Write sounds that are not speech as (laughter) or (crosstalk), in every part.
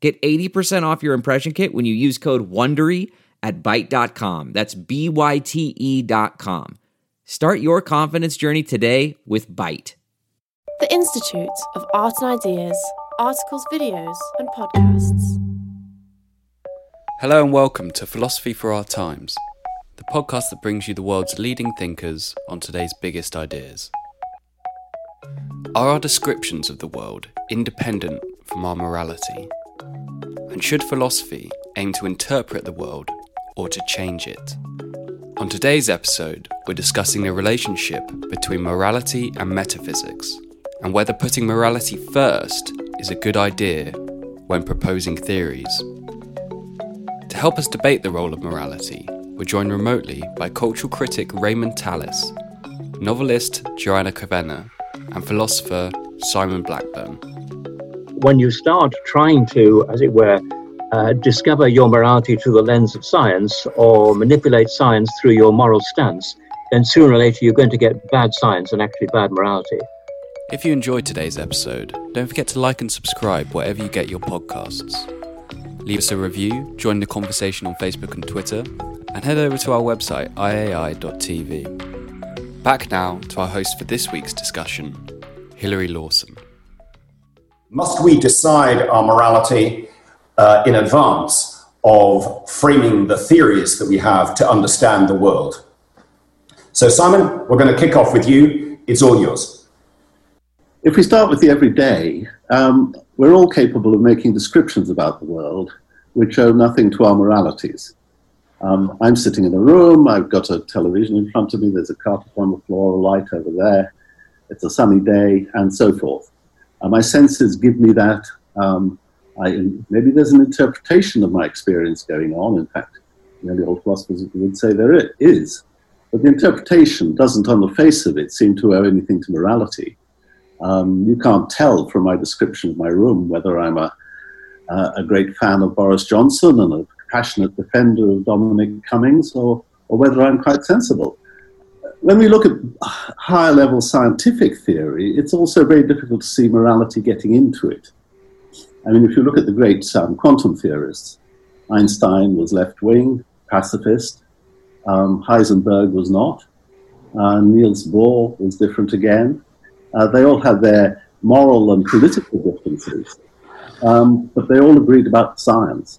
Get 80% off your impression kit when you use code WONDERY at Byte.com. That's B-Y-T-E dot com. Start your confidence journey today with Byte. The Institute of Art and Ideas, articles, videos, and podcasts. Hello and welcome to Philosophy for Our Times, the podcast that brings you the world's leading thinkers on today's biggest ideas. Are our descriptions of the world independent from our morality? And should philosophy aim to interpret the world or to change it? On today's episode, we're discussing the relationship between morality and metaphysics, and whether putting morality first is a good idea when proposing theories. To help us debate the role of morality, we're joined remotely by cultural critic Raymond Tallis, novelist Joanna Kavenna, and philosopher Simon Blackburn. When you start trying to, as it were, uh, discover your morality through the lens of science or manipulate science through your moral stance, then sooner or later you're going to get bad science and actually bad morality. If you enjoyed today's episode, don't forget to like and subscribe wherever you get your podcasts. Leave us a review, join the conversation on Facebook and Twitter, and head over to our website, iai.tv. Back now to our host for this week's discussion, Hilary Lawson. Must we decide our morality uh, in advance of framing the theories that we have to understand the world? So, Simon, we're going to kick off with you. It's all yours. If we start with the everyday, um, we're all capable of making descriptions about the world which owe nothing to our moralities. Um, I'm sitting in a room, I've got a television in front of me, there's a carpet on the floor, a light over there, it's a sunny day, and so forth. Uh, my senses give me that. Um, I, maybe there's an interpretation of my experience going on. In fact, many old philosophers would say there is. But the interpretation doesn't, on the face of it, seem to owe anything to morality. Um, you can't tell from my description of my room whether I'm a, uh, a great fan of Boris Johnson and a passionate defender of Dominic Cummings or, or whether I'm quite sensible. When we look at higher level scientific theory, it's also very difficult to see morality getting into it. I mean, if you look at the great um, quantum theorists, Einstein was left wing, pacifist, um, Heisenberg was not, uh, Niels Bohr was different again. Uh, they all had their moral and political differences, um, but they all agreed about science.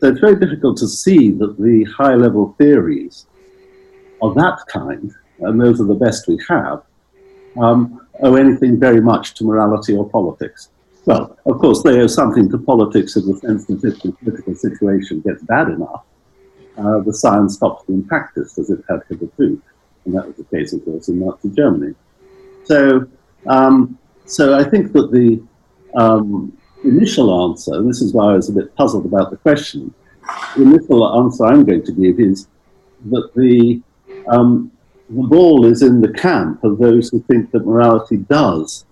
So it's very difficult to see that the high level theories of that kind, and those are the best we have, um, owe anything very much to morality or politics. Well, of course, they owe something to politics in the sense that if the political situation gets bad enough, uh, the science stops being practiced as it had hitherto. And that was the case, of course, in Nazi Germany. So, um, so I think that the um, initial answer, this is why I was a bit puzzled about the question, the initial answer I'm going to give is that the, um, the ball is in the camp of those who think that morality does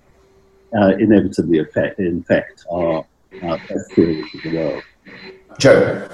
uh, inevitably affect, infect our, our best theories of the world. Joe.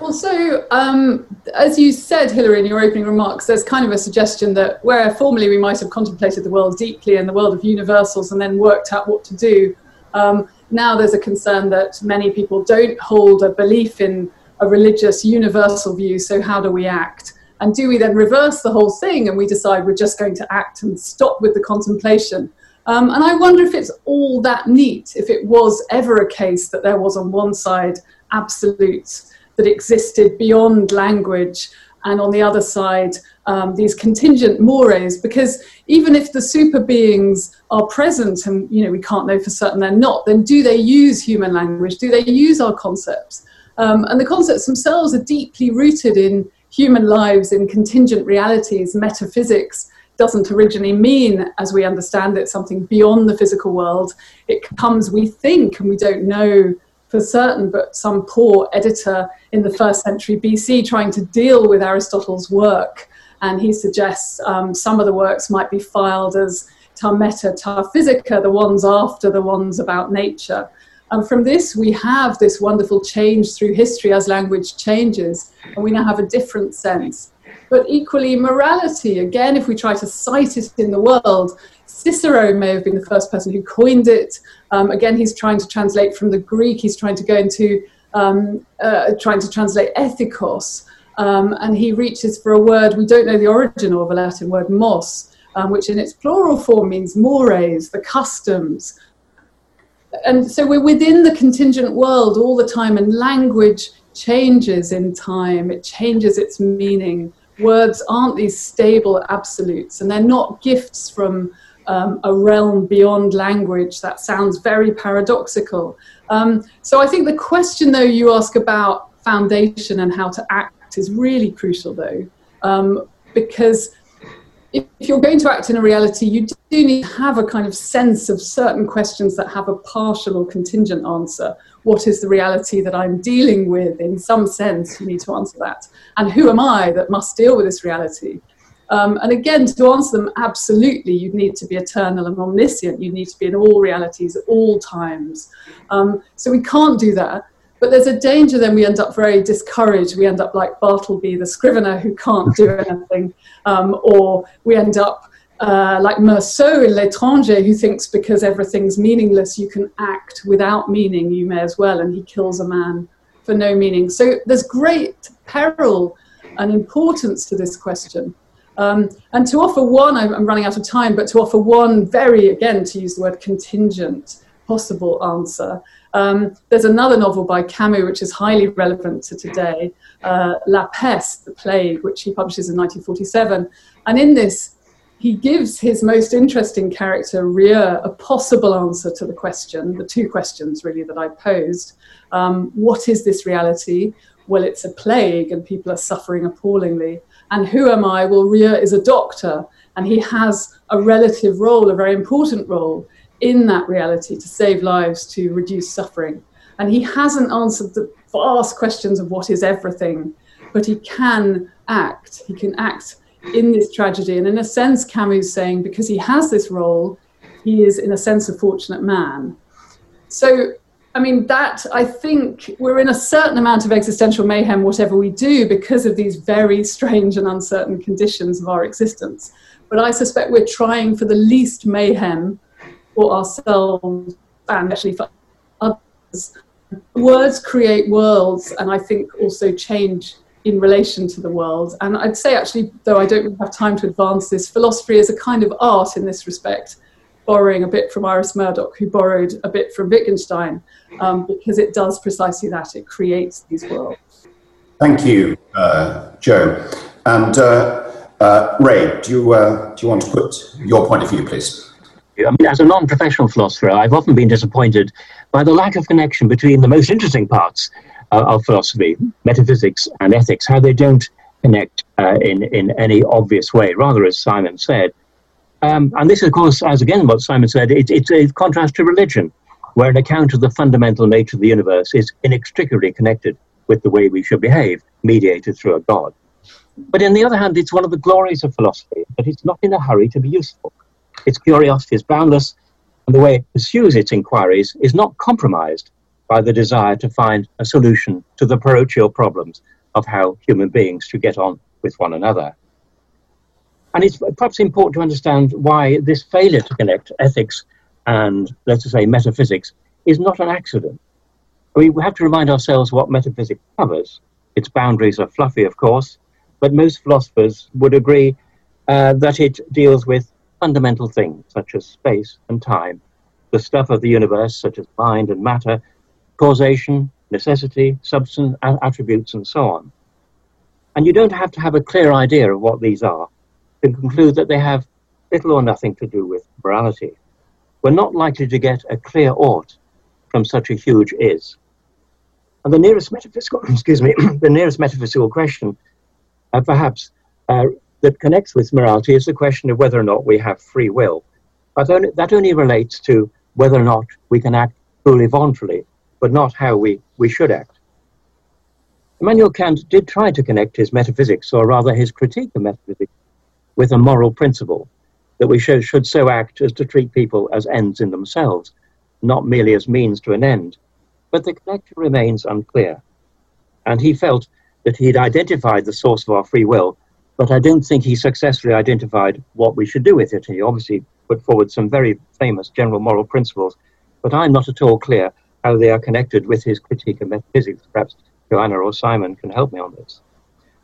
Well, so um, as you said, Hilary, in your opening remarks, there's kind of a suggestion that where formerly we might have contemplated the world deeply and the world of universals and then worked out what to do, um, now there's a concern that many people don't hold a belief in a religious universal view. So how do we act? And do we then reverse the whole thing and we decide we're just going to act and stop with the contemplation? Um, and I wonder if it's all that neat, if it was ever a case that there was on one side absolutes that existed beyond language, and on the other side, um, these contingent mores, because even if the super beings are present and you know we can't know for certain they're not, then do they use human language? Do they use our concepts? Um, and the concepts themselves are deeply rooted in human lives, in contingent realities, metaphysics, doesn't originally mean, as we understand it, something beyond the physical world. It comes, we think, and we don't know for certain, but some poor editor in the first century BC trying to deal with Aristotle's work. And he suggests um, some of the works might be filed as ta meta, ta physica, the ones after the ones about nature. And from this, we have this wonderful change through history as language changes, and we now have a different sense. But equally, morality, again, if we try to cite it in the world, Cicero may have been the first person who coined it. Um, again, he's trying to translate from the Greek, he's trying to go into um, uh, trying to translate ethikos, um, and he reaches for a word, we don't know the origin of a Latin word, mos, um, which in its plural form means mores, the customs. And so we're within the contingent world all the time, and language changes in time, it changes its meaning. Words aren't these stable absolutes, and they're not gifts from um, a realm beyond language. That sounds very paradoxical. Um, so I think the question, though, you ask about foundation and how to act is really crucial, though, um, because if you're going to act in a reality, you do need to have a kind of sense of certain questions that have a partial or contingent answer. What is the reality that I'm dealing with? In some sense, you need to answer that. And who am I that must deal with this reality? Um, and again, to answer them, absolutely, you need to be eternal and omniscient. You need to be in all realities at all times. Um, so we can't do that. But there's a danger then we end up very discouraged. We end up like Bartleby, the scrivener, who can't do (laughs) anything. Um, or we end up uh, like Meursault in L'étranger, who thinks because everything's meaningless, you can act without meaning, you may as well. And he kills a man for no meaning. So there's great peril and importance to this question. Um, and to offer one, I'm, I'm, running out of time, but to offer one very, again, to use the word contingent, possible answer. Um, there's another novel by Camus which is highly relevant to today, uh, La Peste, the plague, which he publishes in 1947. And in this, he gives his most interesting character, Rieux, a possible answer to the question, the two questions really that I posed. Um, what is this reality? Well, it's a plague and people are suffering appallingly. And who am I? Well, Rieux is a doctor, and he has a relative role, a very important role in that reality to save lives, to reduce suffering. And he hasn't answered the vast questions of what is everything, but he can act. He can act in this tragedy. And in a sense, Camus is saying, because he has this role, he is, in a sense, a fortunate man. So I mean, that I think we're in a certain amount of existential mayhem, whatever we do, because of these very strange and uncertain conditions of our existence. But I suspect we're trying for the least mayhem for ourselves and actually for others. Words create worlds, and I think also change in relation to the world. And I'd say, actually, though I don't really have time to advance this, philosophy is a kind of art in this respect borrowing a bit from Iris Murdoch, who borrowed a bit from Wittgenstein, um, because it does precisely that. It creates these worlds. Thank you, uh, Joe. And uh, uh, Ray, do you, uh, do you want to put your point of view, please? I mean, as a non professional philosopher, I've often been disappointed by the lack of connection between the most interesting parts uh, of philosophy, metaphysics, and ethics, how they don't connect uh, in, in any obvious way. Rather, as Simon said, um, and this, of course, as again what Simon said, it, it's a contrast to religion, where an account of the fundamental nature of the universe is inextricably connected with the way we should behave, mediated through a God. But on the other hand, it's one of the glories of philosophy that it's not in a hurry to be useful. Its curiosity is boundless, and the way it pursues its inquiries is not compromised by the desire to find a solution to the parochial problems of how human beings should get on with one another. And it's perhaps important to understand why this failure to connect ethics and, let's say, metaphysics is not an accident. We have to remind ourselves what metaphysics covers. Its boundaries are fluffy, of course, but most philosophers would agree uh, that it deals with fundamental things such as space and time, the stuff of the universe such as mind and matter, causation, necessity, substance, attributes, and so on. And you don't have to have a clear idea of what these are can conclude that they have little or nothing to do with morality. We're not likely to get a clear ought from such a huge is. And the nearest metaphysical, (coughs) excuse me, (coughs) the nearest metaphysical question, uh, perhaps, uh, that connects with morality is the question of whether or not we have free will. But only, that only relates to whether or not we can act fully voluntarily but not how we, we should act. Immanuel Kant did try to connect his metaphysics, or rather his critique of metaphysics, with a moral principle that we should, should so act as to treat people as ends in themselves, not merely as means to an end. But the connection remains unclear. And he felt that he'd identified the source of our free will, but I don't think he successfully identified what we should do with it. He obviously put forward some very famous general moral principles, but I'm not at all clear how they are connected with his critique of metaphysics. Perhaps Joanna or Simon can help me on this.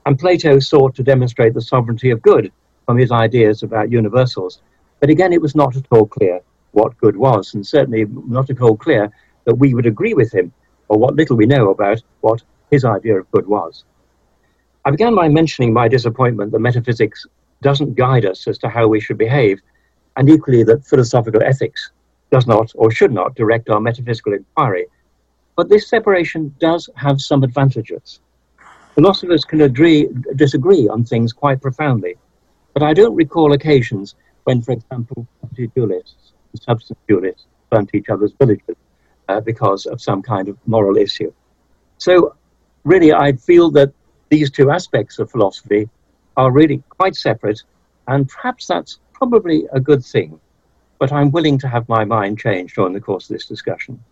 And Plato sought to demonstrate the sovereignty of good from his ideas about universals. But again, it was not at all clear what good was, and certainly not at all clear that we would agree with him, or what little we know about what his idea of good was. I began by mentioning my disappointment that metaphysics doesn't guide us as to how we should behave, and equally that philosophical ethics does not or should not direct our metaphysical inquiry. But this separation does have some advantages. Philosophers can agree, disagree on things quite profoundly, but I don't recall occasions when, for example, dualists and substance dualists burnt each other's villages uh, because of some kind of moral issue. So, really, I feel that these two aspects of philosophy are really quite separate, and perhaps that's probably a good thing. But I'm willing to have my mind changed during the course of this discussion.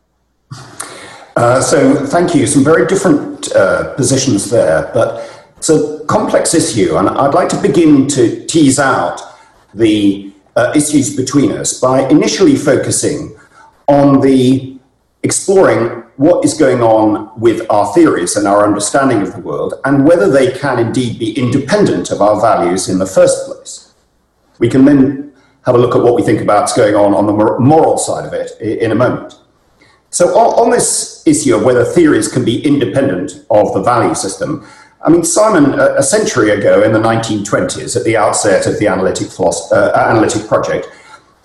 Uh, so, thank you. Some very different uh, positions there, but it's a complex issue, and I'd like to begin to tease out the uh, issues between us by initially focusing on the exploring what is going on with our theories and our understanding of the world and whether they can indeed be independent of our values in the first place. We can then have a look at what we think about going on on the moral side of it in a moment. So, on, this issue of whether theories can be independent of the value system, I mean, Simon, a, century ago in the 1920s, at the outset of the analytic, uh, analytic project,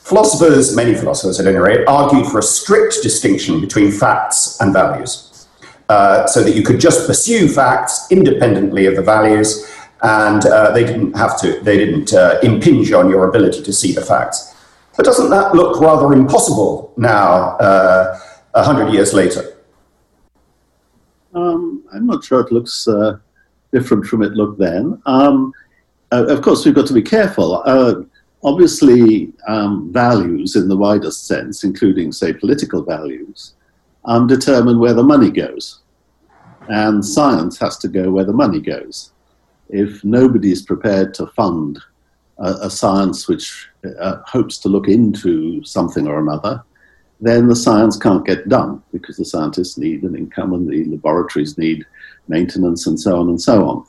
philosophers, many philosophers at any rate, argued for a strict distinction between facts and values. Uh, so that you could just pursue facts independently of the values, and uh, they didn't have to, they didn't uh, impinge on your ability to see the facts. But doesn't that look rather impossible now, uh, a hundred years later? Um, I'm not sure it looks uh, different from it looked then. Um, uh, of course, we've got to be careful. Obviously, um, values in the widest sense, including, say, political values, um, determine where the money goes. And science has to go where the money goes. If nobody is prepared to fund a, a science which uh, hopes to look into something or another, then the science can't get done because the scientists need an income and the laboratories need maintenance and so on and so on.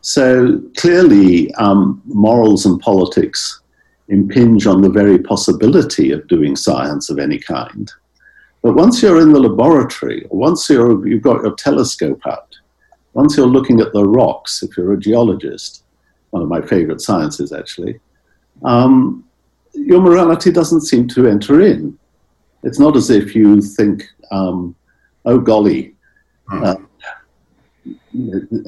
So clearly, um, morals and politics impinge on the very possibility of doing science of any kind. But once you're in the laboratory, once you're, you've got your telescope out, once you're looking at the rocks, if you're a geologist, one of my favorite sciences actually, um, your morality doesn't seem to enter in. It's not as if you think, um, oh golly, hmm. uh,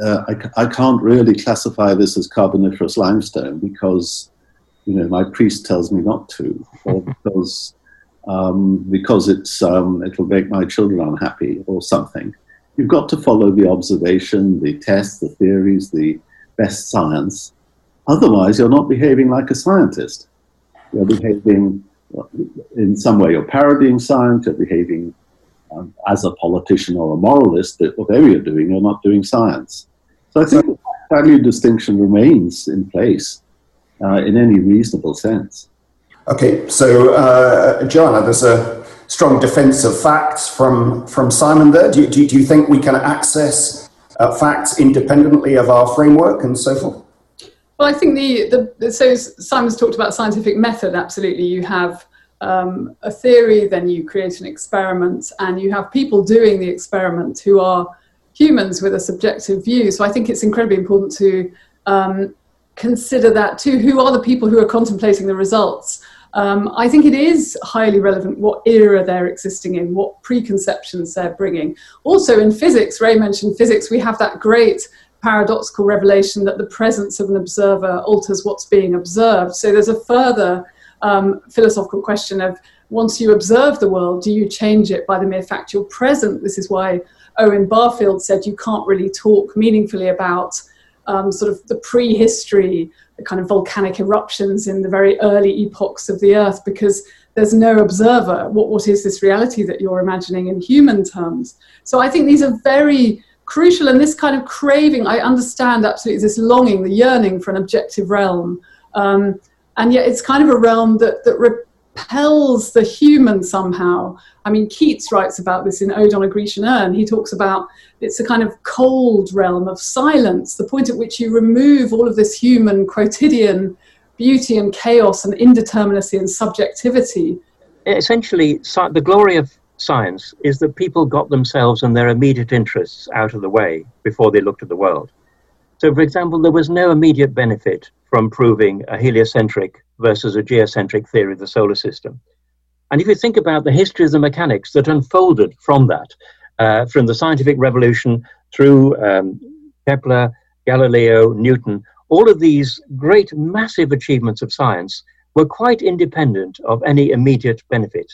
uh, I, I, can't really classify this as carboniferous limestone because, you know, my priest tells me not to, or (laughs) because um, because it's um, it'll make my children unhappy or something. You've got to follow the observation, the tests, the theories, the best science. Otherwise, you're not behaving like a scientist. You're behaving in some way. You're parodying science. You're behaving um, as a politician or a moralist that whatever you're doing, you're not doing science. So I think the value distinction remains in place uh, in any reasonable sense. Okay, so uh, Joanna, there's a strong defense of facts from, from Simon there. Do you, do, do you think we can access uh, facts independently of our framework and so forth? Well, I think the, the so Simon's talked about scientific method. Absolutely, you have um, a theory, then you create an experiment, and you have people doing the experiment who are humans with a subjective view. So I think it's incredibly important to um, consider that too. Who are the people who are contemplating the results? Um, I think it is highly relevant what era they're existing in, what preconceptions they're bringing. Also, in physics, Ray mentioned physics, we have that great paradoxical revelation that the presence of an observer alters what's being observed. So there's a further um, philosophical question of once you observe the world, do you change it by the mere fact you're present? This is why Owen Barfield said you can't really talk meaningfully about um, sort of the prehistory, the kind of volcanic eruptions in the very early epochs of the Earth, because there's no observer. What, what is this reality that you're imagining in human terms? So I think these are very crucial, and this kind of craving, I understand absolutely this longing, the yearning for an objective realm. Um, and yet it's kind of a realm that, that repels the human somehow. I mean, Keats writes about this in Ode on a Grecian Urn. He talks about it's a kind of cold realm of silence, the point at which you remove all of this human quotidian beauty and chaos and indeterminacy and subjectivity. Essentially, the glory of science is that people got themselves and their immediate interests out of the way before they looked at the world. So, for example, there was no immediate benefit from proving a heliocentric versus a geocentric theory of the solar system. And if you think about the history of the mechanics that unfolded from that, uh, from the scientific revolution through um, Kepler, Galileo, Newton, all of these great, massive achievements of science were quite independent of any immediate benefit.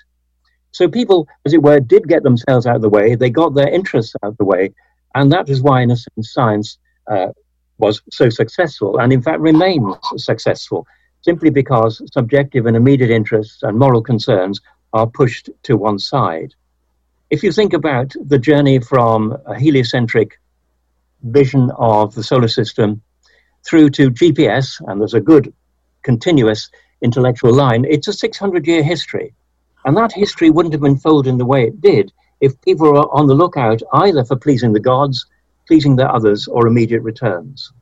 So people, as it were, did get themselves out of the way, they got their interests out of the way, and that is why, in a sense, science uh, was so successful and in fact remains successful simply because subjective and immediate interests and moral concerns are pushed to one side. If you think about the journey from a heliocentric vision of the solar system through to GPS, and there's a good continuous intellectual line, it's a 600 year history. And that history wouldn't have unfolded in the way it did if people were on the lookout either for pleasing the gods pleasing their others or immediate returns.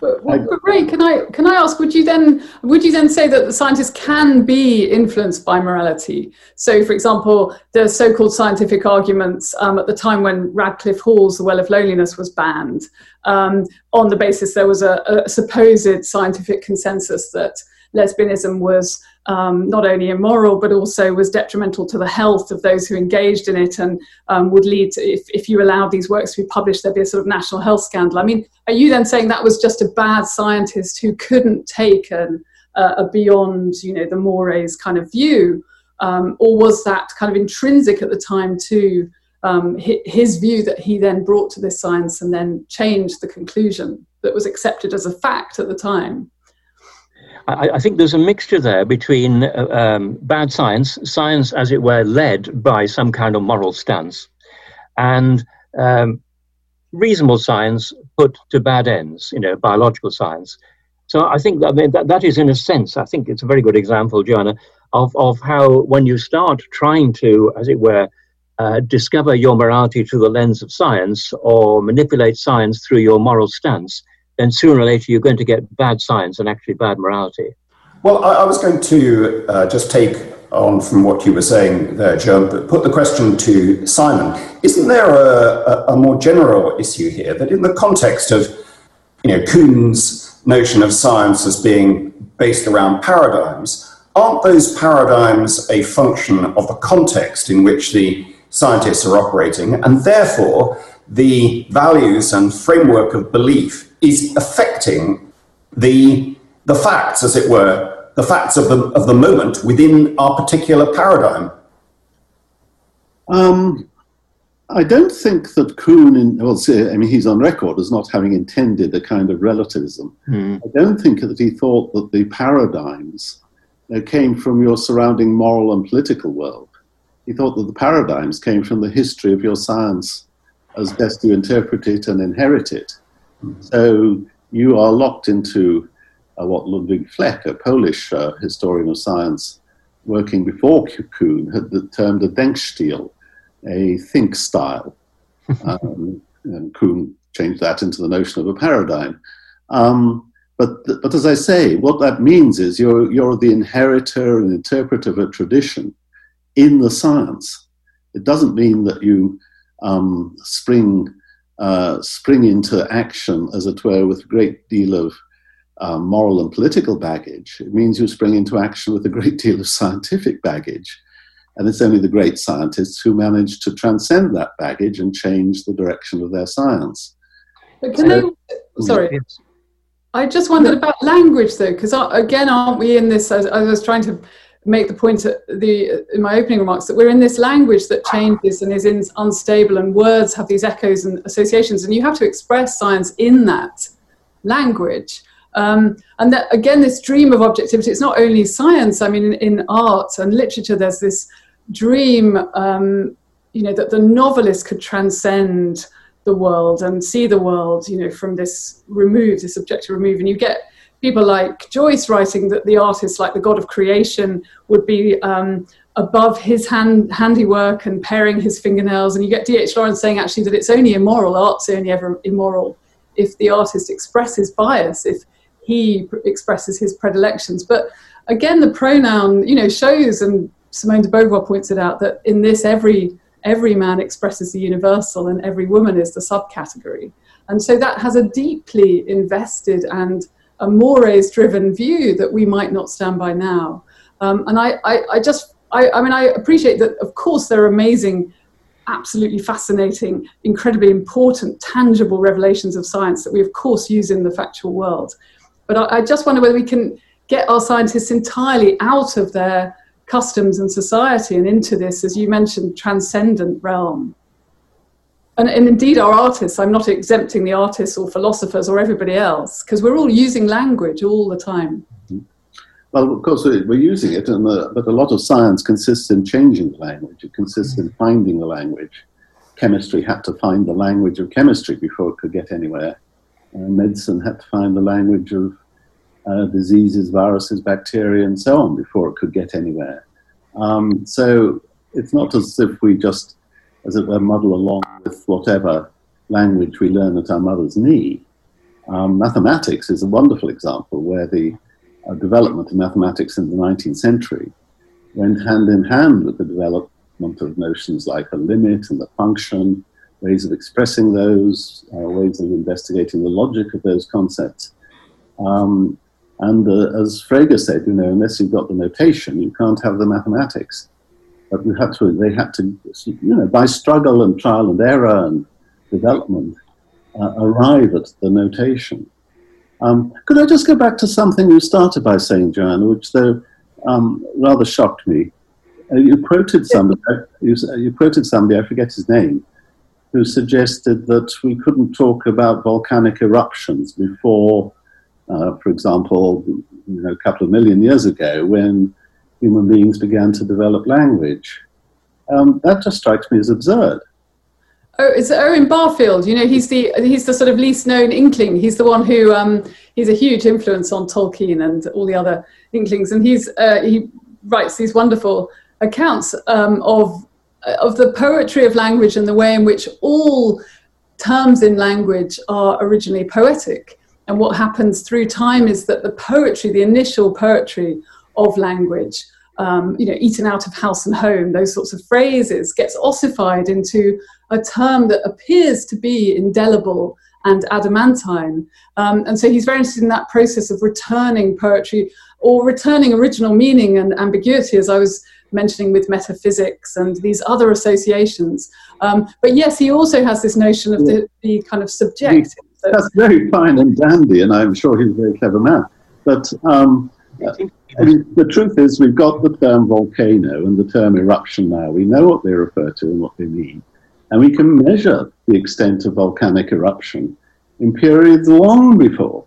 But, but Ray, can I can I ask? Would you then would you then say that the scientists can be influenced by morality? So, for example, the so-called scientific arguments um, at the time when Radcliffe Hall's *The Well of Loneliness* was banned, um, on the basis there was a, a supposed scientific consensus that lesbianism was um, not only immoral but also was detrimental to the health of those who engaged in it and um, would lead to, if, if you allowed these works to be published, there'd be a sort of national health scandal. I mean, are you then saying that was just a bad scientist who couldn't take an, uh, a beyond, you know, the mores kind of view? Um, or was that kind of intrinsic at the time to um, his view that he then brought to this science and then changed the conclusion that was accepted as a fact at the time? I, I think there's a mixture there between uh, um, bad science, science as it were led by some kind of moral stance, and um, reasonable science put to bad ends, you know, biological science. So I think that, I mean, that, that is, in a sense, I think it's a very good example, Joanna, of, of how when you start trying to, as it were, uh, discover your morality through the lens of science or manipulate science through your moral stance, then sooner or later you're going to get bad science and actually bad morality. Well, I, I was going to uh, just take on from what you were saying there, Joe, but put the question to Simon. Isn't there a, a, a more general issue here that in the context of you know, Kuhn's notion of science as being based around paradigms, aren't those paradigms a function of the context in which the scientists are operating, and therefore the values and framework of belief is affecting the, the facts, as it were, the facts of the, of the moment within our particular paradigm? Um, I don't think that Kuhn, in, well, I mean, he's on record as not having intended a kind of relativism. Mm. I don't think that he thought that the paradigms uh, came from your surrounding moral and political world. He thought that the paradigms came from the history of your science as best you interpret it and inherit it. So you are locked into uh, what Ludwig Fleck, a Polish uh, historian of science working before Kuhn, had termed a Denkstil, a think style. (laughs) um, and Kuhn changed that into the notion of a paradigm. Um, but, but as I say, what that means is you're, you're the inheritor and interpreter of a tradition in the science. It doesn't mean that you um, spring uh, spring into action, as it were, with a great deal of uh, moral and political baggage. It means you spring into action with a great deal of scientific baggage. And it's only the great scientists who manage to transcend that baggage and change the direction of their science. But can so, I, sorry, I just wondered about language though, because uh, again, aren't we in this? As I was trying to make the point at the, in my opening remarks that we're in this language that changes and is in, unstable, and words have these echoes and associations, and you have to express science in that language. Um, and that again, this dream of objectivity, it's not only science, I mean, in, in art and literature, there's this dream, um, you know, that the novelist could transcend the world and see the world, you know, from this remove, this objective remove. And you get people like Joyce writing that the artist, like the god of creation, would be um, above his hand, handiwork and paring his fingernails. And you get D.H. Lawrence saying actually that it's only immoral, art's only ever immoral if the artist expresses bias, if he expresses his predilections. But again, the pronoun, you know, shows, and Simone de Beauvoir points it out, that in this every every man expresses the universal and every woman is the subcategory. And so that has a deeply invested and a mores driven view that we might not stand by now. Um, and I, I, I just, I, I mean, I appreciate that, of course, there are amazing, absolutely fascinating, incredibly important, tangible revelations of science that we, of course, use in the factual world. But I, I just wonder whether we can get our scientists entirely out of their customs and society and into this, as you mentioned, transcendent realm. And, and, indeed, our artists, I'm not exempting the artists or philosophers or everybody else, because we're all using language all the time. Well, of course, we're using it, and the, but a lot of science consists in changing the language. It consists in finding the language. Chemistry had to find the language of chemistry before it could get anywhere. Uh, medicine had to find the language of uh, diseases, viruses, bacteria, and so on before it could get anywhere. Um, so it's not as if we just, as it were, muddle along with whatever language we learn at our mother's knee. Um, mathematics is a wonderful example where the uh, development of mathematics in the 19th century went hand in hand with the development of notions like a limit and a function, ways of expressing those, uh, ways of investigating the logic of those concepts. Um, and uh, as Frege said, you know, unless you've got the notation, you can't have the mathematics. But we had to, they had to, you know, by struggle and trial and error and development, uh, arrive at the notation. Um, could I just go back to something you started by saying, Joanna, which though um, rather shocked me? Uh, you quoted somebody. You, you quoted somebody. I forget his name, who suggested that we couldn't talk about volcanic eruptions before uh, for example, you know, a couple of million years ago when human beings began to develop language. Um, that just strikes me as absurd. Oh, it's Owen Barfield. You know, he's the he's the sort of least known inkling. He's the one who um, he's a huge influence on Tolkien and all the other inklings, and he's uh, he writes these wonderful accounts um, of of the poetry of language and the way in which all terms in language are originally poetic. And what happens through time is that the poetry, the initial poetry of language, um, you know, eaten out of house and home, those sorts of phrases, gets ossified into a term that appears to be indelible and adamantine. Um, and so he's very interested in that process of returning poetry or returning original meaning and ambiguity, as I was mentioning with metaphysics and these other associations. Um, but yes, he also has this notion of the, the kind of subjective that's very fine and dandy, and I'm sure he's a very clever man. But um, I mean, the truth is, we've got the term volcano and the term eruption now. We know what they refer to and what they mean. And we can measure the extent of volcanic eruption in periods long before.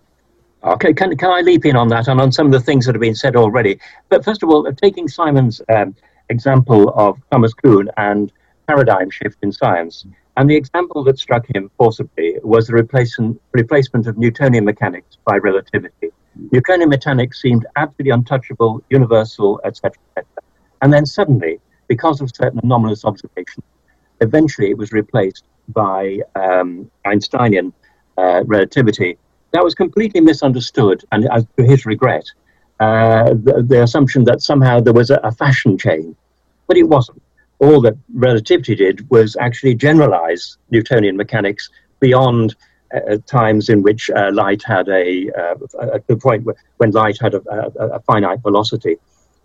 Okay, can, can I leap in on that and on some of the things that have been said already? But first of all, taking Simon's um, example of Thomas Kuhn and paradigm shift in science, and the example that struck him forcibly was the replacement, replacement of Newtonian mechanics by relativity. Newtonian mechanics seemed absolutely untouchable, universal, etc., etc. And then suddenly, because of certain anomalous observations, eventually it was replaced by um, Einsteinian uh, relativity. That was completely misunderstood, and to his regret, uh, the, the, assumption that somehow there was a, a fashion change, but it wasn't all that relativity did was actually generalize Newtonian mechanics beyond times in which uh, light had a, uh, the point when light had a, a, a, finite velocity.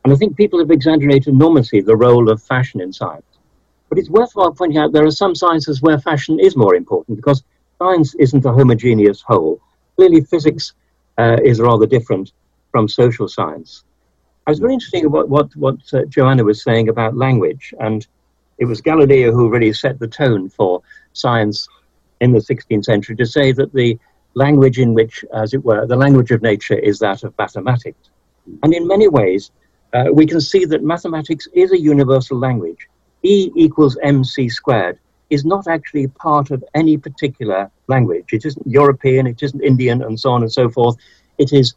And I think people have exaggerated enormously the role of fashion in science. But it's worthwhile pointing out there are some sciences where fashion is more important because science isn't a homogeneous whole. Clearly, physics uh, is rather different from social science. I was very interested in what, what, what uh, Joanna was saying about language. And it was Galileo who really set the tone for science in the 16th century to say that the language in which, as it were, the language of nature is that of mathematics. And in many ways, uh, we can see that mathematics is a universal language. E equals mc squared is not actually part of any particular language. It isn't European, it isn't Indian, and so on and so forth. It is,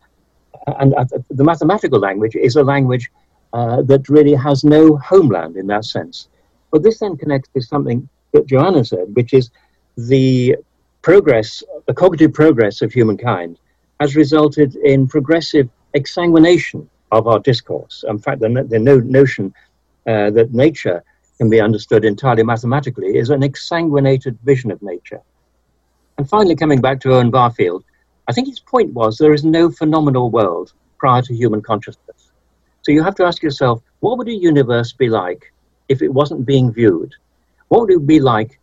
and uh, the mathematical language is a language uh, that really has no homeland in that sense. But this then connects to something that Joanna said, which is the progress, the cognitive progress of humankind has resulted in progressive exsanguination of our discourse. In fact, the, the no, notion uh, that nature can be understood entirely mathematically is an exsanguinated vision of nature. And finally, coming back to Owen Barfield, I think his point was there is no phenomenal world prior to human consciousness. So you have to ask yourself, what would a universe be like if it wasn't being viewed? What would it be like?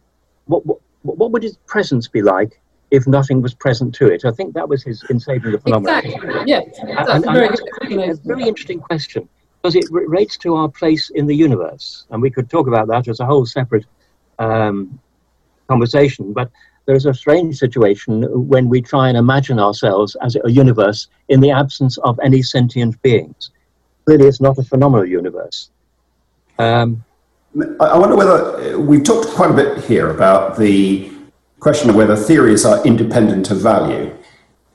What, what, what would its presence be like if nothing was present to it? I think that was his in saving the phenomenon. Exactly. Yeah, that's and, a very and good a very interesting question because it relates to our place in the universe, and we could talk about that as a whole separate um, conversation. But there's a strange situation when we try and imagine ourselves as a universe in the absence of any sentient beings. Clearly, it's not a phenomenal universe. Um, I wonder whether we've talked quite a bit here about the question of whether theories are independent of value.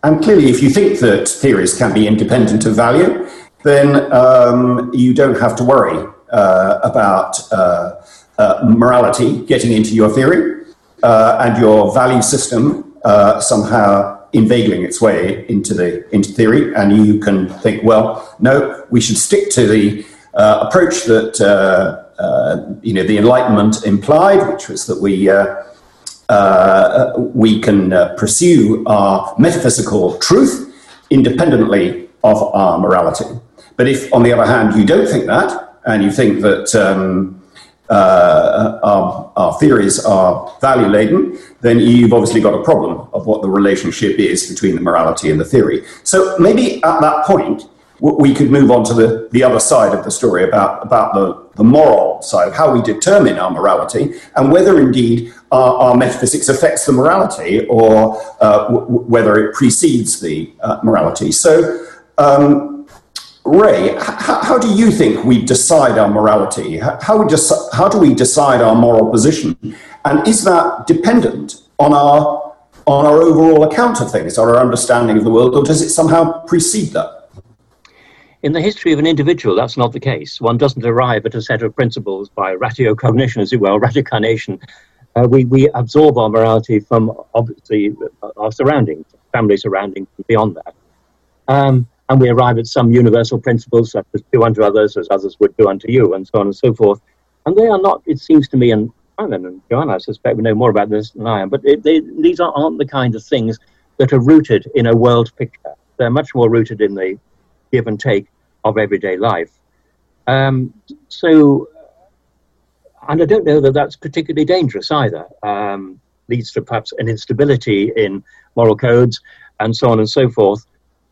And clearly, if you think that theories can be independent of value, then um, you don't have to worry uh, about uh, uh, morality getting into your theory uh, and your value system uh, somehow inveigling its way into the into theory. And you can think, well, no, we should stick to the uh, approach that you know the Enlightenment implied, which was that we uh, we can uh, pursue our metaphysical truth independently of our morality. But if, on the other hand, you don't think that, and you think that um, uh, our, our, theories are value laden, then you've obviously got a problem of what the relationship is between the morality and the theory. So maybe at that point, we could move on to the, the other side of the story about, about the, the moral side of how we determine our morality and whether indeed our, our metaphysics affects the morality or uh, w- whether it precedes the uh, morality. So, um, Ray, h- how do you think we decide our morality? How, we how do we decide our moral position? And is that dependent on our, on our overall account of things, our understanding of the world, or does it somehow precede that? In the history of an individual, that's not the case. One doesn't arrive at a set of principles by ratio cognition, as it were, (laughs) ratiocination. Uh, we, we absorb our morality from obviously our surroundings, family surroundings, and beyond that. Um, and we arrive at some universal principles, such as do unto others as others would do unto you, and so on and so forth. And they are not, it seems to me, and Alan and Joanna, I suspect, we know more about this than I am, but it, they, these aren't the kind of things that are rooted in a world picture. They're much more rooted in the give and take of everyday life. Um, so, and I don't know that that's particularly dangerous either. Um, leads to perhaps an instability in moral codes and so on and so forth.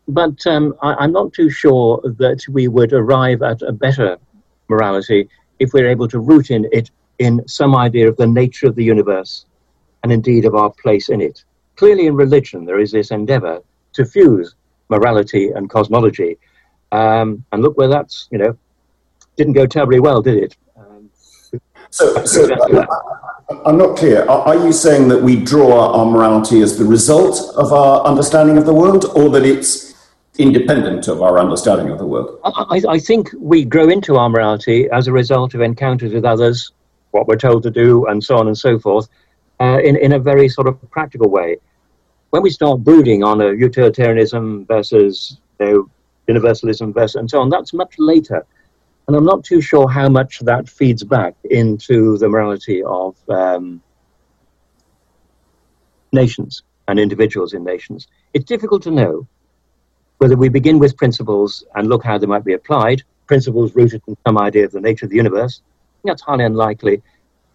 But um, I, am not too sure that we would arrive at a better morality if we're able to root in it in some idea of the nature of the universe and indeed of our place in it. Clearly, in religion, there is this endeavor to fuse morality and cosmology um, and look where that's, you know, didn't go terribly well, did it? Um, so, so I'm not clear. Are, are, you saying that we draw our morality as the result of our understanding of the world, or that it's independent of our understanding of the world? I, I think we grow into our morality as a result of encounters with others, what we're told to do, and so on and so forth, uh, in, in a very sort of practical way. When we start brooding on a utilitarianism versus you know, universalism versus and so on. That's much later. And I'm not too sure how much that feeds back into the morality of um, nations and individuals in nations. It's difficult to know whether we begin with principles and look how they might be applied, principles rooted in some idea of the nature of the universe. That's highly unlikely.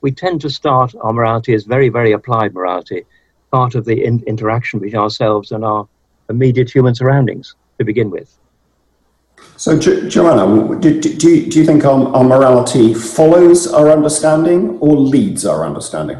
We tend to start our morality as very, very applied morality, part of the in- interaction between ourselves and our immediate human surroundings to begin with. So, jo- Joanna, do, do, do, you, do you think our, our morality follows our understanding or leads our understanding?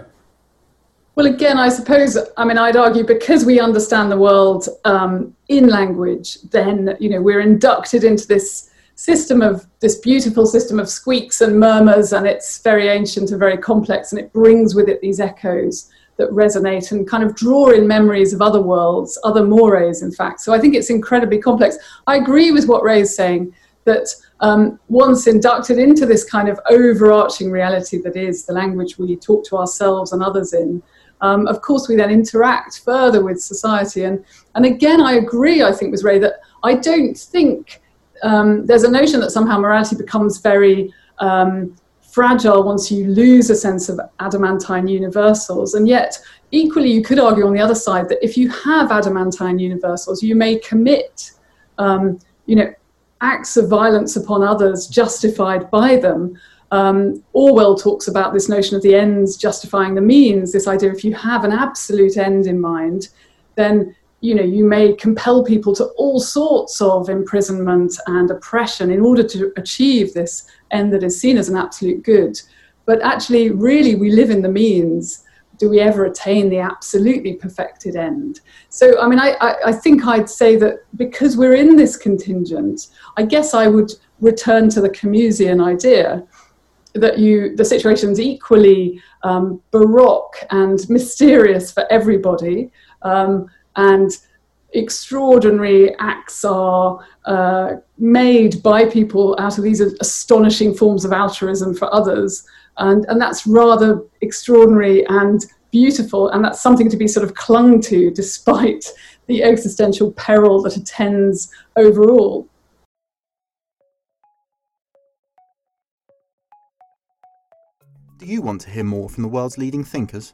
Well, again, I suppose, I mean, I'd argue because we understand the world um, in language, then, you know, we're inducted into this system of this beautiful system of squeaks and murmurs, and it's very ancient and very complex, and it brings with it these echoes that resonate and kind of draw in memories of other worlds, other mores, in fact. So I think it's incredibly complex. I agree with what Ray is saying that um, once inducted into this kind of overarching reality that is the language we talk to ourselves and others in, um, of course, we then interact further with society. And, and again, I agree, I think, with Ray, that I don't think um, there's a notion that somehow morality becomes very um, fragile once you lose a sense of adamantine universals. And yet, equally, you could argue on the other side that if you have adamantine universals, you may commit, um, you know, acts of violence upon others justified by them. Um, Orwell talks about this notion of the ends justifying the means. This idea, if you have an absolute end in mind, then you know you may compel people to all sorts of imprisonment and oppression in order to achieve this end that is seen as an absolute good. But actually, really, we live in the means. Do we ever attain the absolutely perfected end? So, I mean, I, I, I think I'd say that because we're in this contingent, I guess I would return to the Camusian idea that you the situation's equally um, baroque and mysterious for everybody, um, and extraordinary acts are uh, made by people out of these astonishing forms of altruism for others, and and that's rather extraordinary and beautiful, and that's something to be sort of clung to despite the existential peril that attends overall. Do you want to hear more from the world's leading thinkers?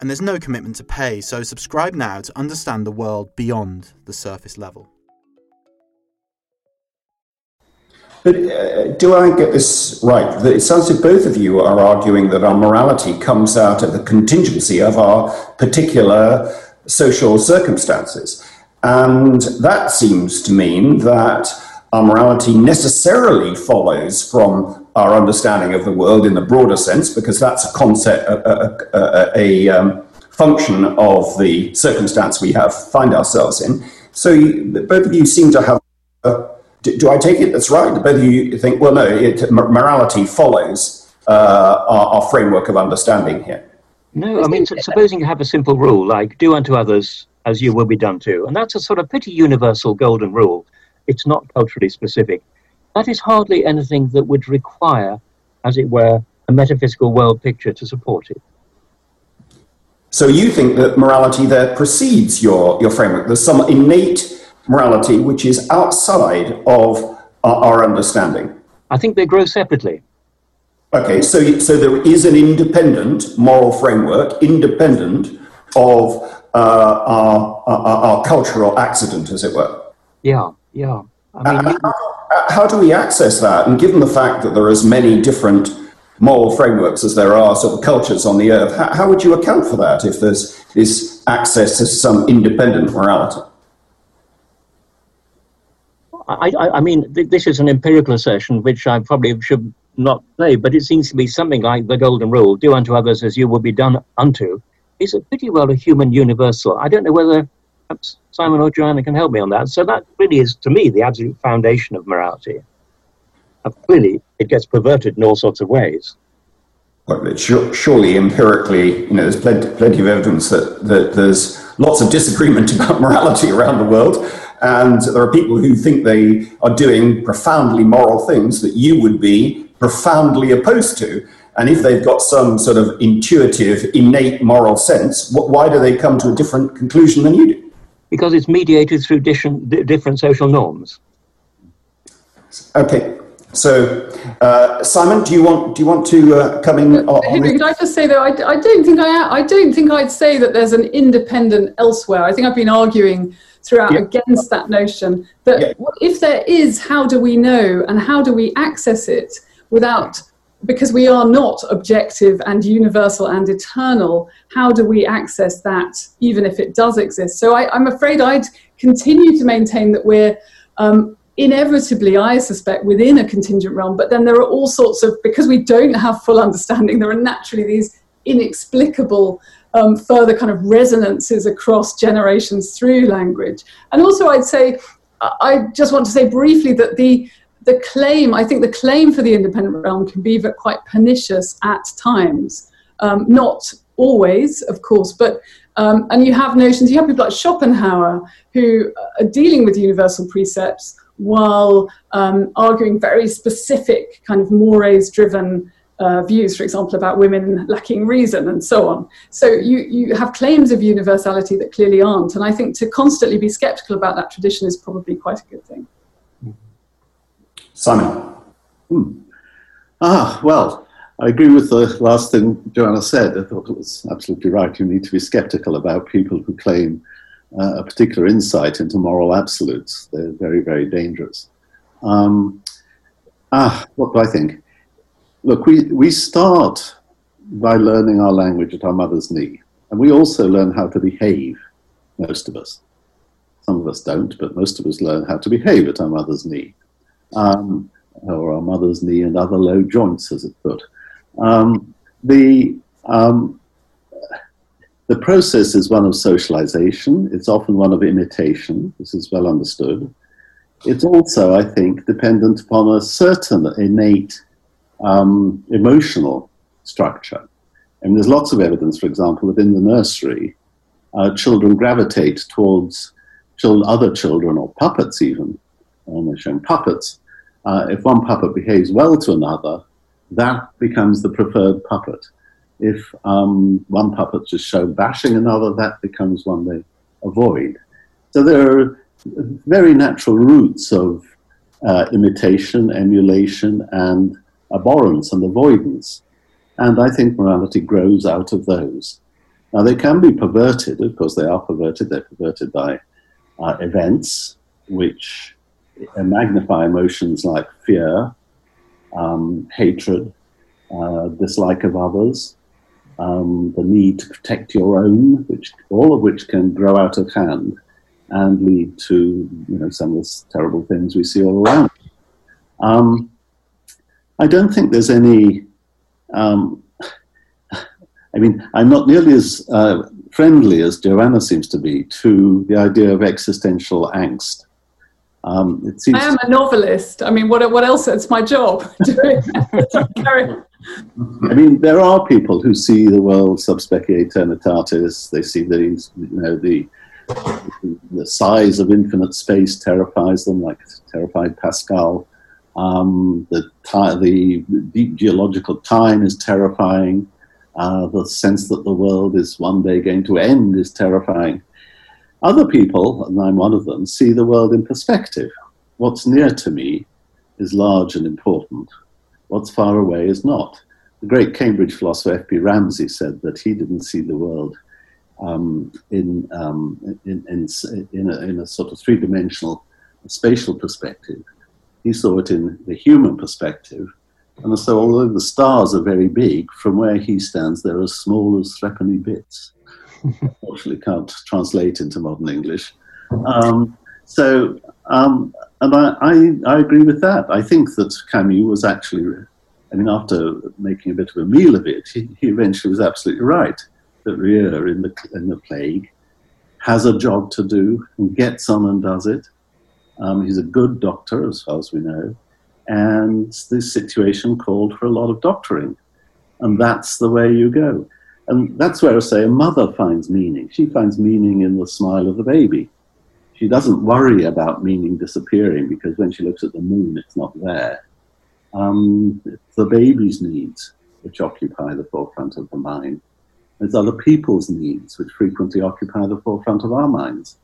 and there's no commitment to pay, so subscribe now to understand the world beyond the surface level. But uh, do I get this right? It sounds like both of you are arguing that our morality comes out of the contingency of our particular social circumstances. And that seems to mean that our morality necessarily follows from our understanding of the world in the broader sense, because that's a concept, a, a, a, a um, function of the circumstance we have find ourselves in. So you, both of you seem to have. Uh, do, do, I take it that's right? Both of you think, well, no, it, morality follows uh, our, our, framework of understanding here. No, I mean, supposing you have a simple rule like do unto others as you will be done to, and that's a sort of pretty universal golden rule. It's not culturally specific that is hardly anything that would require, as it were, a metaphysical world picture to support it. So you think that morality there precedes your, your framework? There's some innate morality which is outside of our, our understanding? I think they grow separately. Okay, so, so there is an independent moral framework, independent of uh, our, our, our, cultural accident, as it were. Yeah, yeah. I mean, uh, how do we access that? And given the fact that there are as many different moral frameworks as there are sort of cultures on the earth, how, how would you account for that if there's this access to some independent morality? I, I, I mean, th- this is an empirical assertion which I probably should not say, but it seems to be something like the golden rule do unto others as you will be done unto is a pretty well a human universal. I don't know whether perhaps Simon or Joanna can help me on that. So that really is, to me, the absolute foundation of morality. Uh, and clearly, it gets perverted in all sorts of ways. Well, surely empirically, you know, there's plenty, plenty of evidence that, that there's lots of disagreement (laughs) about morality around the world. And there are people who think they are doing profoundly moral things that you would be profoundly opposed to. And if they've got some sort of intuitive, innate moral sense, why do they come to a different conclusion than you do? Because it's mediated through different, different social norms. Okay. So, uh, Simon, do you want do you want to uh, come in? On, Henry, could I just say though, I, I don't think I I don't think I'd say that there's an independent elsewhere. I think I've been arguing throughout yeah. against that notion that yeah. if there is, how do we know and how do we access it without because we are not objective and universal and eternal, how do we access that even if it does exist? So I, am afraid I'd continue to maintain that we're um, inevitably, I suspect, within a contingent realm, but then there are all sorts of, because we don't have full understanding, there are naturally these inexplicable um, further kind of resonances across generations through language. And also, I'd say, I just want to say briefly that the the claim, I think the claim for the independent realm can be quite pernicious at times. Um, not always, of course, but um, and you have notions. You have people like Schopenhauer who are dealing with universal precepts while um, arguing very specific kind of mores-driven uh, views, for example, about women lacking reason and so on. So you, you have claims of universality that clearly aren't. And I think to constantly be skeptical about that tradition is probably quite a good thing. Simon. Hmm. Ah, well, I agree with the last thing Joanna said. I thought it was absolutely right. You need to be skeptical about people who claim uh, a particular insight into moral absolutes. They're very, very dangerous. Um, ah, what do I think? Look, we, we start by learning our language at our mother's knee, and we also learn how to behave, most of us. Some of us don't, but most of us learn how to behave at our mother's knee um, or our mother's knee and other low joints, as it put. Um, the, um, the process is one of socialization. It's often one of imitation. This is well understood. It's also, I think, dependent upon a certain innate um, emotional structure. And there's lots of evidence, for example, that in the nursery, uh, children gravitate towards children, other children or puppets even they're showing puppets, uh, if one puppet behaves well to another, that becomes the preferred puppet. If um, one puppet just show bashing another, that becomes one they avoid. So there are very natural roots of uh, imitation, emulation, and abhorrence and avoidance. And I think morality grows out of those. Now, they can be perverted, of course, they are perverted. They're perverted by uh, events which magnify emotions like fear, um, hatred, uh, dislike of others, um, the need to protect your own, which all of which can grow out of hand and lead to you know some of the terrible things we see all around. Um, I don't think there's any. Um, (laughs) I mean, I'm not nearly as uh, friendly as Joanna seems to be to the idea of existential angst. Um, it seems I am a novelist. I mean, what, what else? It's my job. (laughs) I mean, there are people who see the world sub specie eternitatis. They see these, you know, the the size of infinite space terrifies them, like terrified Pascal. Um, the, the deep geological time is terrifying. Uh, the sense that the world is one day going to end is terrifying. Other people, and I'm one of them, see the world in perspective. What's near to me is large and important. What's far away is not. The great Cambridge philosopher F.P. Ramsey said that he didn't see the world um, in, um, in, in, in, a, in a sort of three dimensional spatial perspective. He saw it in the human perspective. And so, although the stars are very big, from where he stands, they're as small as threepenny bits unfortunately can't translate into modern English. Um, so, um, and I, I, I, agree with that. I think that Camus was actually, I mean, after making a bit of a meal of it, he, he eventually was absolutely right that Rieux in the, in the plague has a job to do and gets on and does it. Um, he's a good doctor, as far as we know, and this situation called for a lot of doctoring. And that's the way you go. And that's where I say a mother finds meaning. She finds meaning in the smile of the baby. She doesn't worry about meaning disappearing because when she looks at the moon, it's not there. Um, it's the baby's needs which occupy the forefront of the mind. It's other people's needs which frequently occupy the forefront of our minds.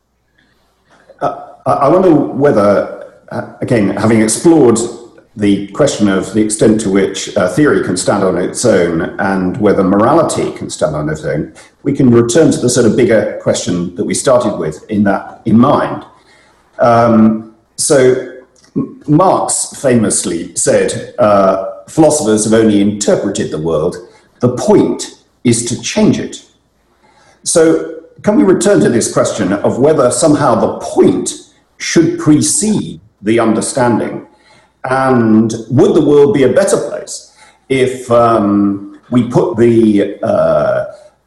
Uh, I wonder whether, uh, again, having explored the question of the extent to which uh, theory can stand on its own and whether morality can stand on its own, we can return to the sort of bigger question that we started with in that in mind. Um, so Marx famously said, uh, philosophers have only interpreted the world. The point is to change it. So can we return to this question of whether somehow the point should precede the understanding? And would the world be a better place if um, we put the uh,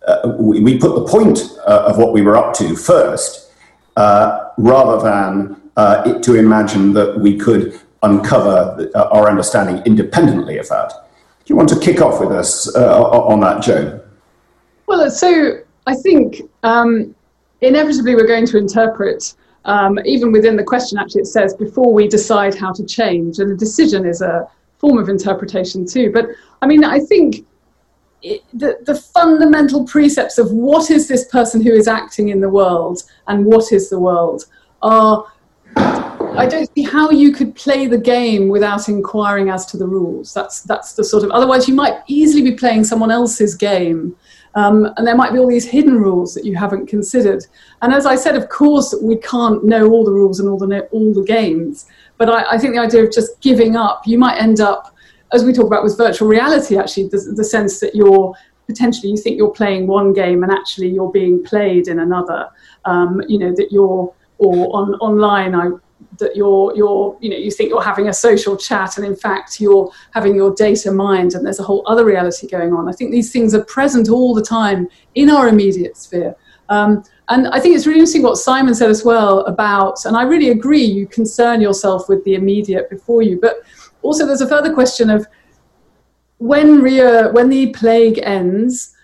uh, we, put the point uh, of what we were up to first, uh, rather than uh, it, to imagine that we could uncover uh, our understanding independently of that? Do you want to kick off with us on that, Joan? Well, so I think um, inevitably we're going to interpret um, even within the question, actually, it says before we decide how to change, and the decision is a form of interpretation too. But I mean, I think it, the, the fundamental precepts of what is this person who is acting in the world and what is the world are. I don't see how you could play the game without inquiring as to the rules. That's that's the sort of. Otherwise, you might easily be playing someone else's game um, and there might be all these hidden rules that you haven't considered. And as I said, of course, we can't know all the rules and all the, all the games. But I, I think the idea of just giving up, you might end up, as we talk about with virtual reality, actually, the, the sense that you're potentially, you think you're playing one game and actually you're being played in another. Um, you know, that you're, or on, online, I that you're you're you know you think you're having a social chat and in fact you're having your data mined and there's a whole other reality going on. I think these things are present all the time in our immediate sphere. Um, and i think it's really interesting what simon said as well about and i really agree you concern yourself with the immediate before you but also there's a further question of when Rieux, when the plague ends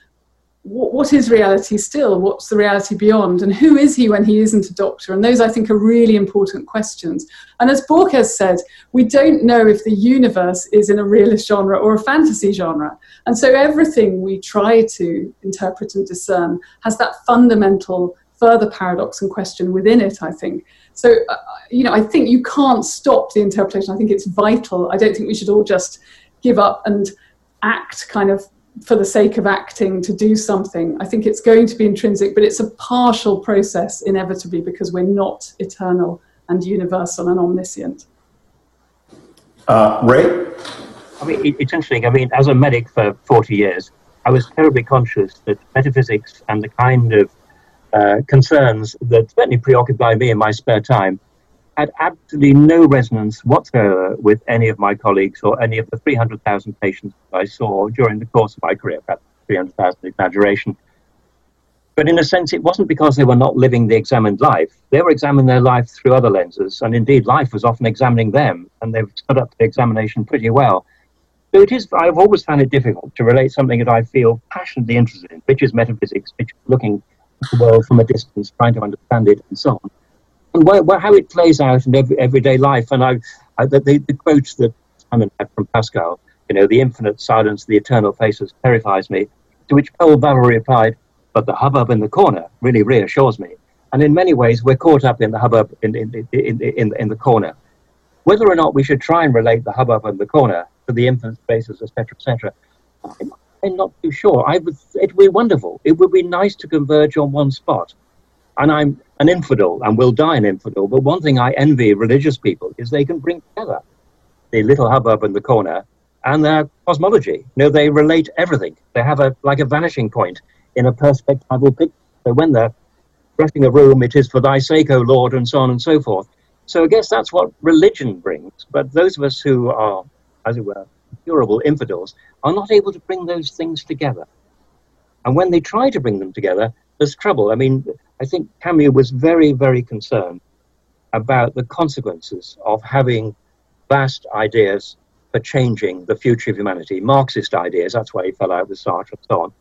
what is reality still? What's the reality beyond? And who is he when he isn't a doctor? And those, I think, are really important questions. And as Borges said, we don't know if the universe is in a realist genre or a fantasy genre. And so everything we try to interpret and discern has that fundamental further paradox and question within it, I think. So, uh, you know, I think you can't stop the interpretation. I think it's vital. I don't think we should all just give up and act kind of for the sake of acting to do something. I think it's going to be intrinsic, but it's a partial process inevitably because we're not eternal and universal and omniscient. Uh, Ray? I mean, it's interesting. I mean, as a medic for 40 years, I was terribly conscious that metaphysics and the kind of uh, concerns that certainly preoccupy me in my spare time had absolutely no resonance whatsoever with any of my colleagues or any of the 300,000 patients I saw during the course of my career, perhaps 300,000 exaggeration. But in a sense, it wasn't because they were not living the examined life. They were examining their life through other lenses, and indeed, life was often examining them, and they've stood up to the examination pretty well. So it is, I've always found it difficult to relate something that I feel passionately interested in, which is metaphysics, which is looking at the world from a distance, trying to understand it, and so on and where, where, how it plays out in every, everyday life. And I, I the, the, quotes that Simon had from Pascal, you know, the infinite silence, the eternal faces terrifies me, to which Paul Valéry replied, but the hubbub in the corner really reassures me. And in many ways, we're caught up in the hubbub in, in, in, in, in the corner. Whether or not we should try and relate the hubbub in the corner to the infinite spaces, etc., etc., I'm, I'm not too sure. I would, it would be wonderful. It would be nice to converge on one spot. And I'm an infidel and will die an infidel. But one thing I envy religious people is they can bring together the little hubbub in the corner and their cosmology. You know, they relate everything. They have a like a vanishing point in a perspectival picture. So when they're dressing a room, it is for thy sake, O Lord, and so on and so forth. So I guess that's what religion brings. But those of us who are, as it were, curable infidels are not able to bring those things together. And when they try to bring them together, there's trouble. I mean, I think Camus was very, very concerned about the consequences of having vast ideas for changing the future of humanity, Marxist ideas. That's why he fell out with Sartre and so on.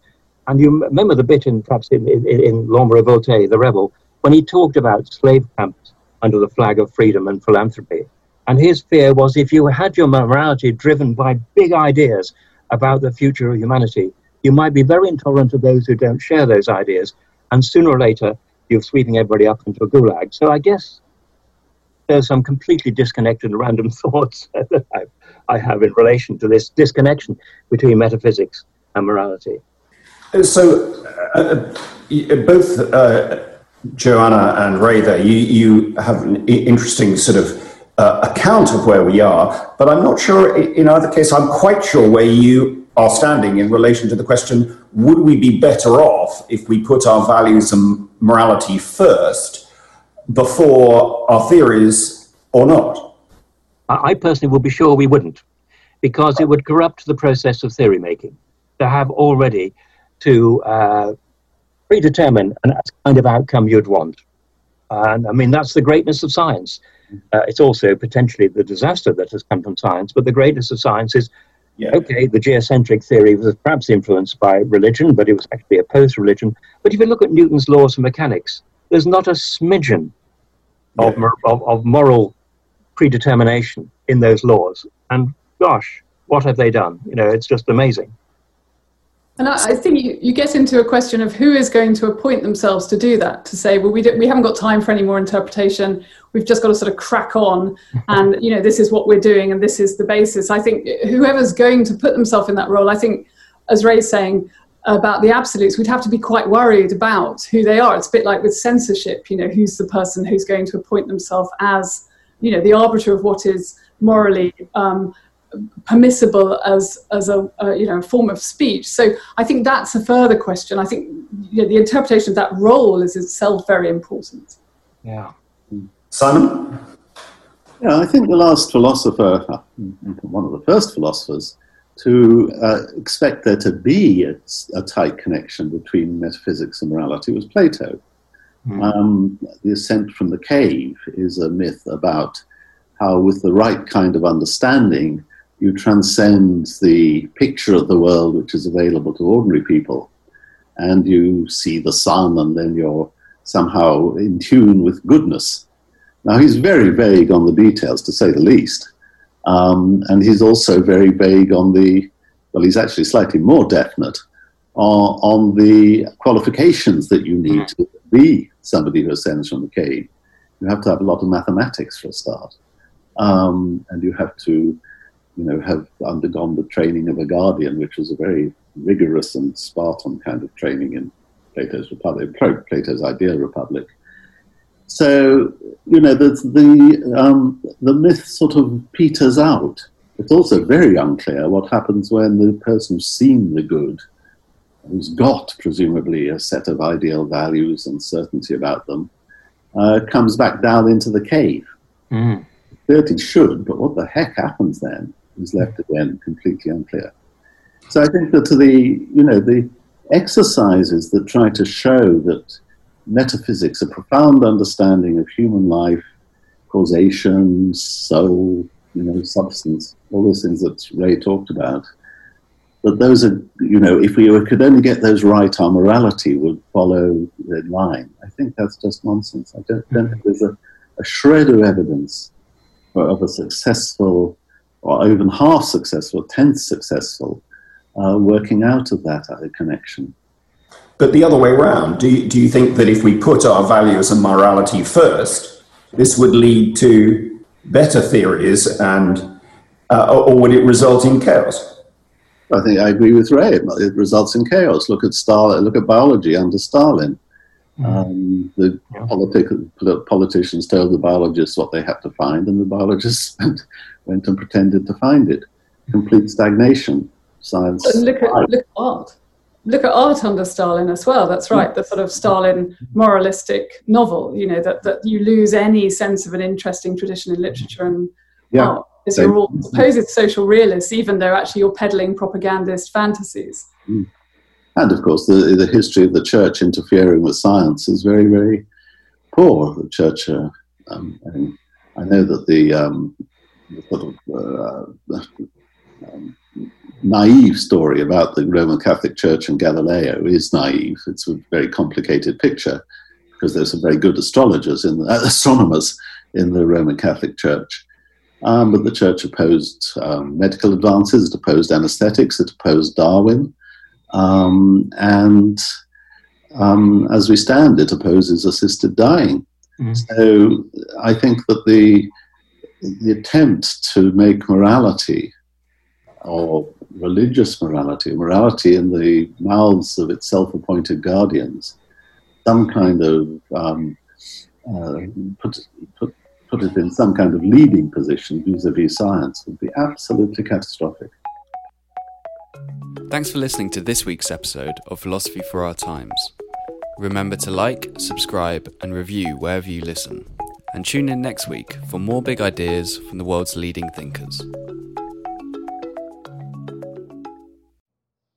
And you remember the bit in perhaps in, in, in The Rebel, when he talked about slave camps under the flag of freedom and philanthropy. And his fear was if you had your morality driven by big ideas about the future of humanity, you might be very intolerant of those who don't share those ideas. And sooner or later, you're sweeping everybody up into a gulag. So I guess there's some completely disconnected (laughs) random thoughts (laughs) that I've, I have in relation to this disconnection between metaphysics and morality. So, uh, uh both uh, Joanna and Ray, there, you, you have an interesting sort of uh, account of where we are, but I'm not sure, in either case, I'm quite sure where you are standing in relation to the question would we be better off if we put our values and morality first before our theories or not? I personally would be sure we wouldn't, because it would corrupt the process of theory making to have already to uh, predetermine a kind of outcome you'd want. And I mean, that's the greatness of science. Uh, it's also potentially the disaster that has come from science, but the greatness of science is yeah. okay, the geocentric theory was perhaps influenced by religion, but it was actually opposed to religion. But if you look at Newton's laws of mechanics, there's not a smidgen yeah. of, of, of moral predetermination in those laws. And gosh, what have they done? You know, it's just amazing. And I, I think you, you, get into a question of who is going to appoint themselves to do that, to say, well, we, we haven't got time for any more interpretation. We've just got to sort of crack on. (laughs) And, you know, this is what we're doing and this is the basis. I think whoever's going to put themselves in that role, I think, as Ray's saying, about the absolutes, we'd have to be quite worried about who they are. It's a bit like with censorship, you know, who's the person who's going to appoint themselves as, you know, the arbiter of what is morally um, permissible as as a, a, you know form of speech. So I think that's a further question. I think you know, the interpretation of that role is itself very important. Yeah, Simon. Yeah, I think the last philosopher, one of the first philosophers, to uh, expect there to be a, a, tight connection between metaphysics and morality was Plato. Mm. Um, the ascent from the cave is a myth about how, with the right kind of understanding, you transcend the picture of the world which is available to ordinary people, and you see the sun, and then you're somehow in tune with goodness. Now, he's very vague on the details, to say the least. Um, and he's also very vague on the, well, he's actually slightly more definite on, on the qualifications that you need to be somebody who ascends from the cave. You have to have a lot of mathematics for a start. Um, and you have to you know, have undergone the training of a guardian, which was a very rigorous and Spartan kind of training in Plato's Republic, Plato's ideal republic. So, you know, the, the, um, the myth sort of peters out. It's also very unclear what happens when the person who's seen the good, who's got presumably a set of ideal values and certainty about them, uh, comes back down into the cave. Mm. Should, but what the heck happens then? Is left again completely unclear. So I think that the you know the exercises that try to show that metaphysics, a profound understanding of human life, causation, soul, you know, substance, all those things that Ray talked about, that those are, you know, if we could only get those right, our morality would follow in line. I think that's just nonsense. I don't, don't think there's a, a shred of evidence of a successful or even half successful, tenth successful, uh, working out of that uh, connection. But the other way around, do you, do you think that if we put our values and morality first, this would lead to better theories and, uh, or would it result in chaos? I think I agree with Ray. It results in chaos. Look at Stalin. Look at biology under Stalin. Mm-hmm. Um, the yeah. politicians told the biologists what they had to find, and the biologists (laughs) went and pretended to find it. Complete stagnation. Science. Look at, look at art. Look at art under Stalin as well. That's right. The sort of Stalin moralistic novel. You know that that you lose any sense of an interesting tradition in literature and yeah. art. Is you're all supposed social realists, even though actually you're peddling propagandist fantasies. Mm. And of course, the, the history of the church interfering with science is very, very poor. The church, uh, um, I know that the um, sort of uh, um, naive story about the Roman Catholic Church and Galileo is naive. It's a very complicated picture because there's some very good astrologers in the, uh, (laughs) astronomers in the Roman Catholic Church. Um, but the church opposed um, medical advances, it opposed anesthetics, it opposed Darwin. Um, and um, as we stand, it opposes assisted dying. Mm-hmm. So I think that the the attempt to make morality or religious morality, morality in the mouths of its self appointed guardians, some kind of um, uh, put, put, put it in some kind of leading position vis a vis science would be absolutely catastrophic. Thanks for listening to this week's episode of Philosophy for Our Times. Remember to like, subscribe, and review wherever you listen. And tune in next week for more big ideas from the world's leading thinkers.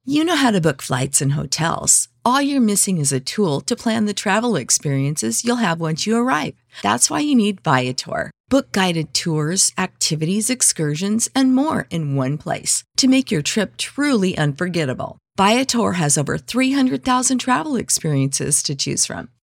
You know how to book flights and hotels. All you're missing is a tool to plan the travel experiences you'll have once you arrive. That's why you need Viator. Book guided tours, activities, excursions, and more in one place to make your trip truly unforgettable. Viator has over 300,000 travel experiences to choose from.